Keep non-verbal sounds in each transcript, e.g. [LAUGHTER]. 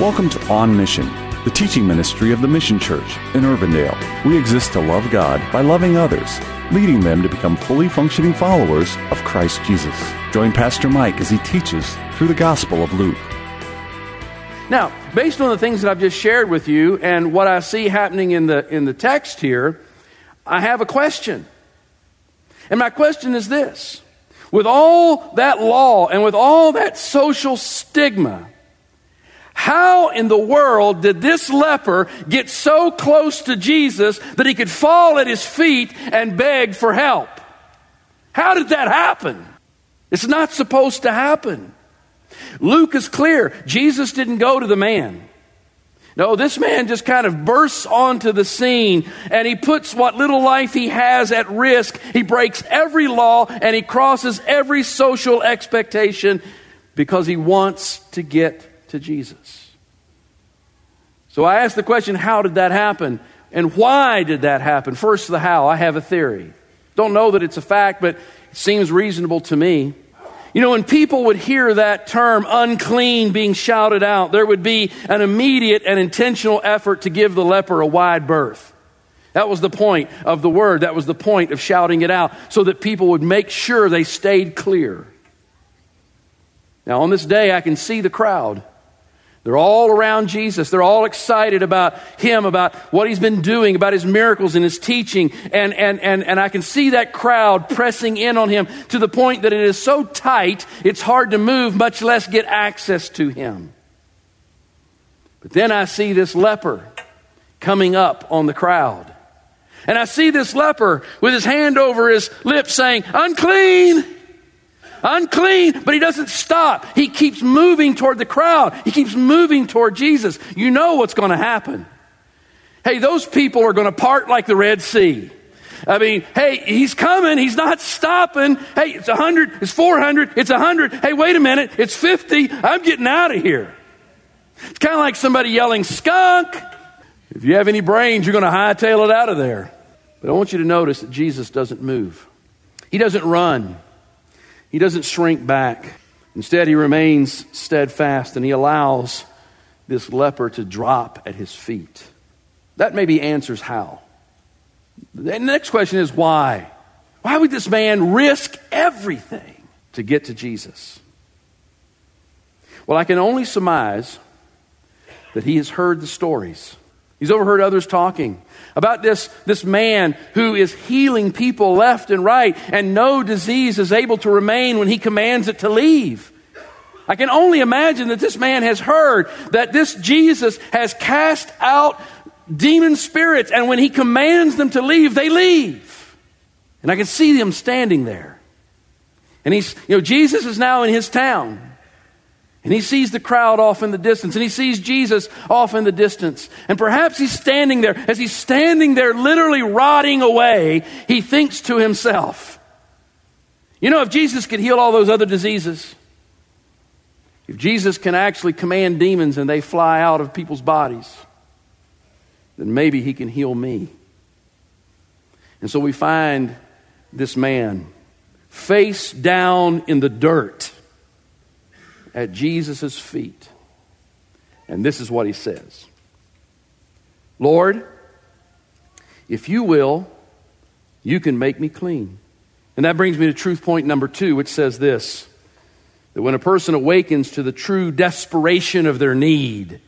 Welcome to On Mission, the teaching ministry of the Mission Church in Urbandale. We exist to love God by loving others, leading them to become fully functioning followers of Christ Jesus. Join Pastor Mike as he teaches through the Gospel of Luke. Now, based on the things that I've just shared with you and what I see happening in the, in the text here, I have a question. And my question is this with all that law and with all that social stigma, how in the world did this leper get so close to Jesus that he could fall at his feet and beg for help? How did that happen? It's not supposed to happen. Luke is clear. Jesus didn't go to the man. No, this man just kind of bursts onto the scene and he puts what little life he has at risk. He breaks every law and he crosses every social expectation because he wants to get to Jesus. So I ask the question how did that happen? And why did that happen? First, the how. I have a theory. Don't know that it's a fact, but it seems reasonable to me. You know, when people would hear that term unclean being shouted out, there would be an immediate and intentional effort to give the leper a wide berth. That was the point of the word. That was the point of shouting it out so that people would make sure they stayed clear. Now, on this day, I can see the crowd. They're all around Jesus. They're all excited about him, about what he's been doing, about his miracles and his teaching. And, and, and, and I can see that crowd pressing in on him to the point that it is so tight, it's hard to move, much less get access to him. But then I see this leper coming up on the crowd. And I see this leper with his hand over his lips saying, unclean unclean, but he doesn't stop. He keeps moving toward the crowd. He keeps moving toward Jesus. You know what's going to happen. Hey, those people are going to part like the Red Sea. I mean, hey, he's coming. He's not stopping. Hey, it's 100. It's 400. It's 100. Hey, wait a minute. It's 50. I'm getting out of here. It's kind of like somebody yelling, skunk. If you have any brains, you're going to hightail it out of there. But I want you to notice that Jesus doesn't move. He doesn't run. He doesn't shrink back. Instead, he remains steadfast and he allows this leper to drop at his feet. That maybe answers how. The next question is why? Why would this man risk everything to get to Jesus? Well, I can only surmise that he has heard the stories. He's overheard others talking about this, this man who is healing people left and right, and no disease is able to remain when he commands it to leave. I can only imagine that this man has heard that this Jesus has cast out demon spirits, and when he commands them to leave, they leave. And I can see them standing there. And he's, you know, Jesus is now in his town. And he sees the crowd off in the distance, and he sees Jesus off in the distance. And perhaps he's standing there. As he's standing there, literally rotting away, he thinks to himself, You know, if Jesus could heal all those other diseases, if Jesus can actually command demons and they fly out of people's bodies, then maybe he can heal me. And so we find this man face down in the dirt at Jesus' feet. And this is what he says Lord, if you will, you can make me clean. And that brings me to truth point number two, which says this that when a person awakens to the true desperation of their need,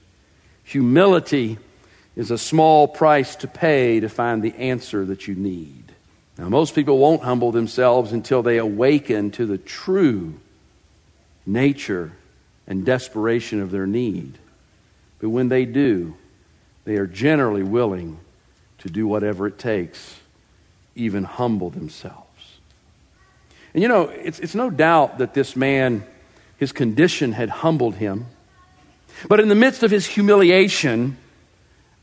humility is a small price to pay to find the answer that you need. Now, most people won't humble themselves until they awaken to the true nature and desperation of their need. But when they do, they are generally willing to do whatever it takes, even humble themselves. And you know, it's, it's no doubt that this man, his condition had humbled him. But in the midst of his humiliation,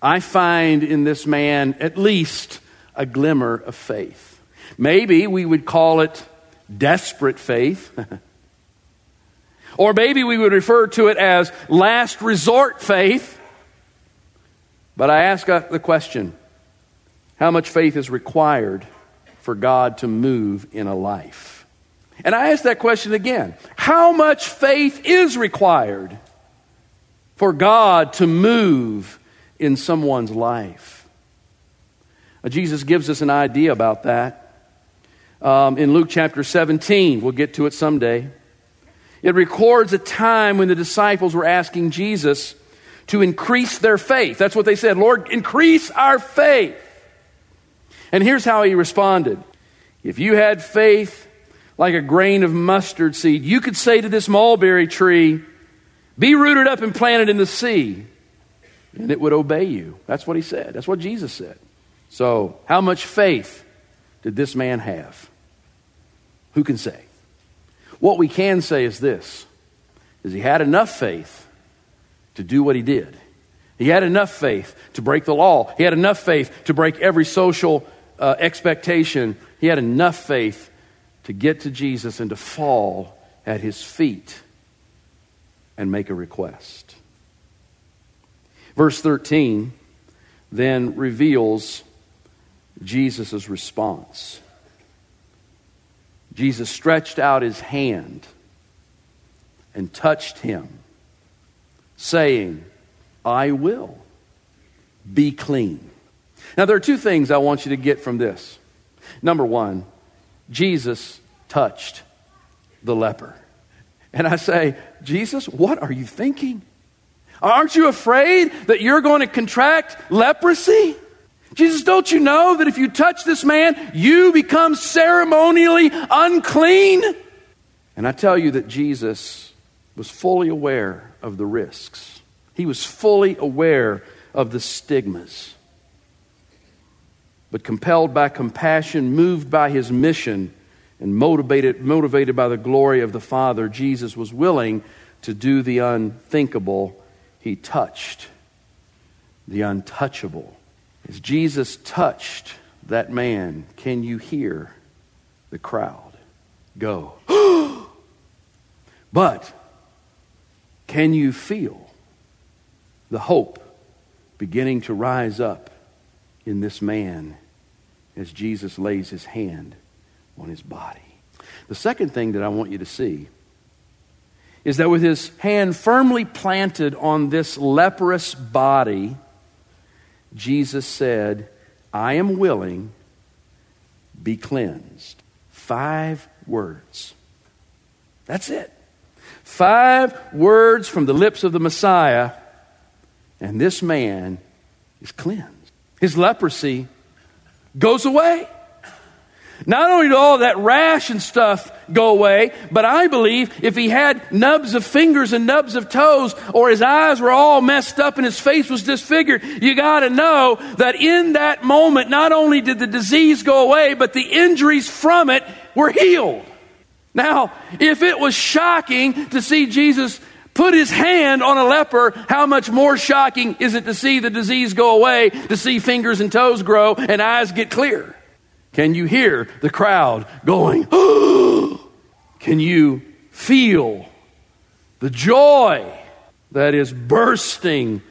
I find in this man at least a glimmer of faith. Maybe we would call it desperate faith. [LAUGHS] Or maybe we would refer to it as last resort faith. But I ask the question how much faith is required for God to move in a life? And I ask that question again how much faith is required for God to move in someone's life. Uh, Jesus gives us an idea about that. Um, in Luke chapter 17, we'll get to it someday. It records a time when the disciples were asking Jesus to increase their faith. That's what they said Lord, increase our faith. And here's how he responded If you had faith like a grain of mustard seed, you could say to this mulberry tree, Be rooted up and planted in the sea, and it would obey you. That's what he said. That's what Jesus said. So, how much faith did this man have? Who can say? What we can say is this is he had enough faith to do what he did. He had enough faith to break the law. He had enough faith to break every social uh, expectation. He had enough faith to get to Jesus and to fall at his feet and make a request. Verse 13 then reveals Jesus' response. Jesus stretched out his hand and touched him, saying, I will be clean. Now, there are two things I want you to get from this. Number one, Jesus touched the leper. And I say, Jesus, what are you thinking? Aren't you afraid that you're going to contract leprosy? Jesus, don't you know that if you touch this man, you become ceremonially unclean? And I tell you that Jesus was fully aware of the risks, he was fully aware of the stigmas. But compelled by compassion, moved by his mission, and motivated, motivated by the glory of the Father, Jesus was willing to do the unthinkable. He touched the untouchable. As Jesus touched that man, can you hear the crowd go? [GASPS] but can you feel the hope beginning to rise up in this man as Jesus lays his hand on his body? The second thing that I want you to see is that with his hand firmly planted on this leprous body, Jesus said, I am willing, be cleansed. Five words. That's it. Five words from the lips of the Messiah, and this man is cleansed. His leprosy goes away. Not only did all that rash and stuff go away, but I believe if he had nubs of fingers and nubs of toes, or his eyes were all messed up and his face was disfigured, you gotta know that in that moment, not only did the disease go away, but the injuries from it were healed. Now, if it was shocking to see Jesus put his hand on a leper, how much more shocking is it to see the disease go away, to see fingers and toes grow and eyes get clear? Can you hear the crowd going, [GASPS] Can you feel the joy that is bursting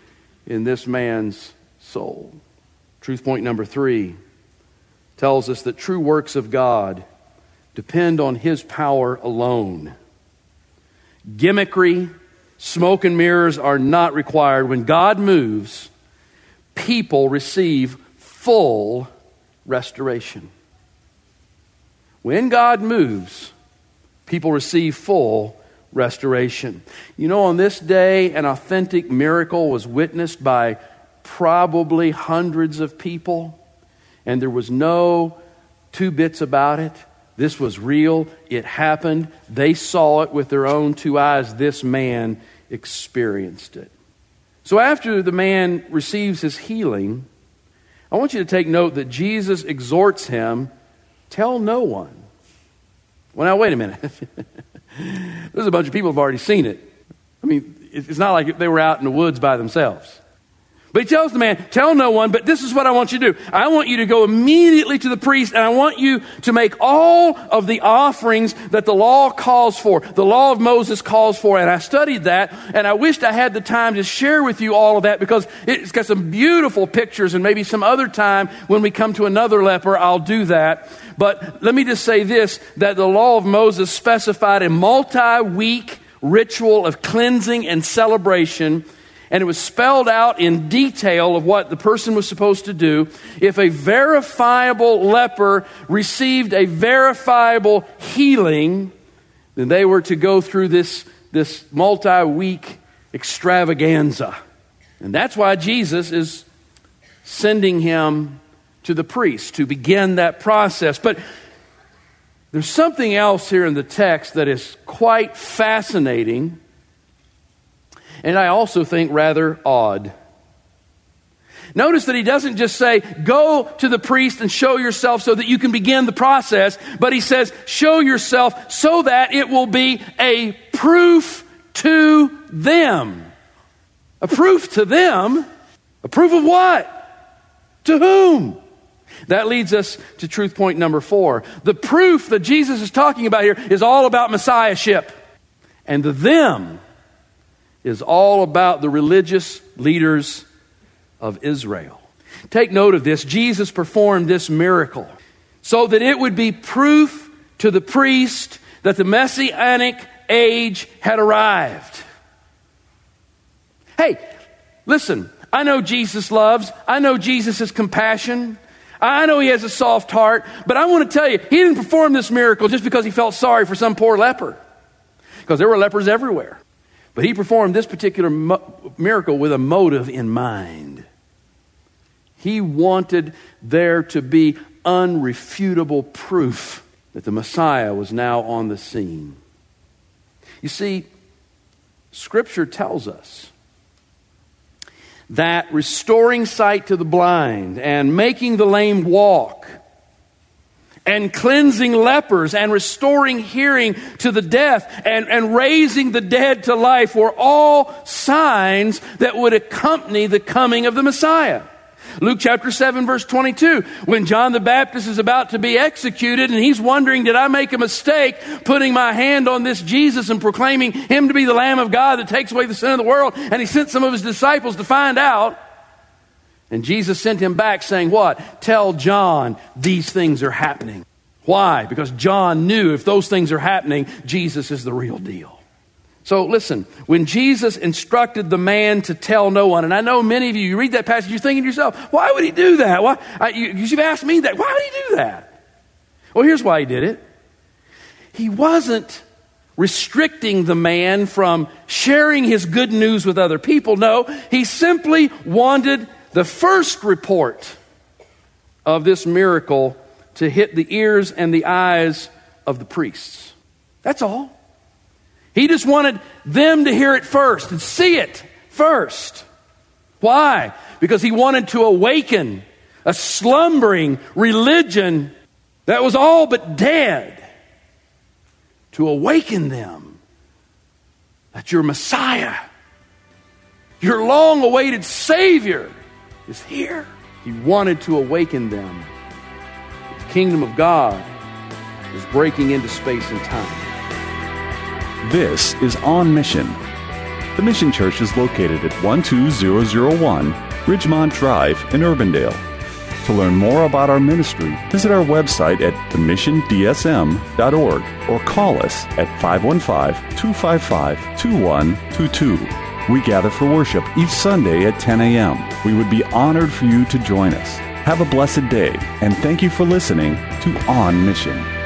in this man's soul? Truth point number three tells us that true works of God depend on His power alone. Gimmickry, smoke and mirrors are not required. When God moves, people receive full restoration. When God moves, people receive full restoration. You know, on this day, an authentic miracle was witnessed by probably hundreds of people, and there was no two bits about it. This was real. It happened. They saw it with their own two eyes. This man experienced it. So, after the man receives his healing, I want you to take note that Jesus exhorts him tell no one. Well, now, wait a minute. [LAUGHS] There's a bunch of people who've already seen it. I mean, it's not like they were out in the woods by themselves. But he tells the man, Tell no one, but this is what I want you to do. I want you to go immediately to the priest, and I want you to make all of the offerings that the law calls for, the law of Moses calls for. And I studied that, and I wished I had the time to share with you all of that because it's got some beautiful pictures, and maybe some other time when we come to another leper, I'll do that. But let me just say this that the law of Moses specified a multi week ritual of cleansing and celebration and it was spelled out in detail of what the person was supposed to do. If a verifiable leper received a verifiable healing, then they were to go through this, this multi week extravaganza. And that's why Jesus is sending him to the priest to begin that process. But there's something else here in the text that is quite fascinating and I also think rather odd. Notice that he doesn't just say, go to the priest and show yourself so that you can begin the process, but he says, show yourself so that it will be a proof to them. A proof to them? A proof of what? To whom? That leads us to truth point number four. The proof that Jesus is talking about here is all about messiahship. And the them is all about the religious leaders of Israel. Take note of this. Jesus performed this miracle so that it would be proof to the priest that the messianic age had arrived. Hey, listen, I know Jesus loves, I know Jesus has compassion. I know he has a soft heart, but I want to tell you, he didn't perform this miracle just because he felt sorry for some poor leper. Because there were lepers everywhere. But he performed this particular mo- miracle with a motive in mind. He wanted there to be unrefutable proof that the Messiah was now on the scene. You see, Scripture tells us that restoring sight to the blind and making the lame walk and cleansing lepers and restoring hearing to the deaf and, and raising the dead to life were all signs that would accompany the coming of the Messiah. Luke chapter 7 verse 22, when John the Baptist is about to be executed and he's wondering, did I make a mistake putting my hand on this Jesus and proclaiming him to be the Lamb of God that takes away the sin of the world? And he sent some of his disciples to find out. And Jesus sent him back saying, What? Tell John these things are happening. Why? Because John knew if those things are happening, Jesus is the real deal. So listen, when Jesus instructed the man to tell no one, and I know many of you, you read that passage, you're thinking to yourself, why would he do that? Why, you, you should ask me that. Why would he do that? Well, here's why he did it. He wasn't restricting the man from sharing his good news with other people. No, he simply wanted the first report of this miracle to hit the ears and the eyes of the priests. That's all. He just wanted them to hear it first and see it first. Why? Because he wanted to awaken a slumbering religion that was all but dead, to awaken them that your Messiah, your long awaited Savior, is here. He wanted to awaken them. The kingdom of God is breaking into space and time. This is On Mission. The Mission Church is located at 12001 Ridgemont Drive in Urbandale. To learn more about our ministry, visit our website at themissiondsm.org or call us at 515 255 2122. We gather for worship each Sunday at 10 a.m. We would be honored for you to join us. Have a blessed day, and thank you for listening to On Mission.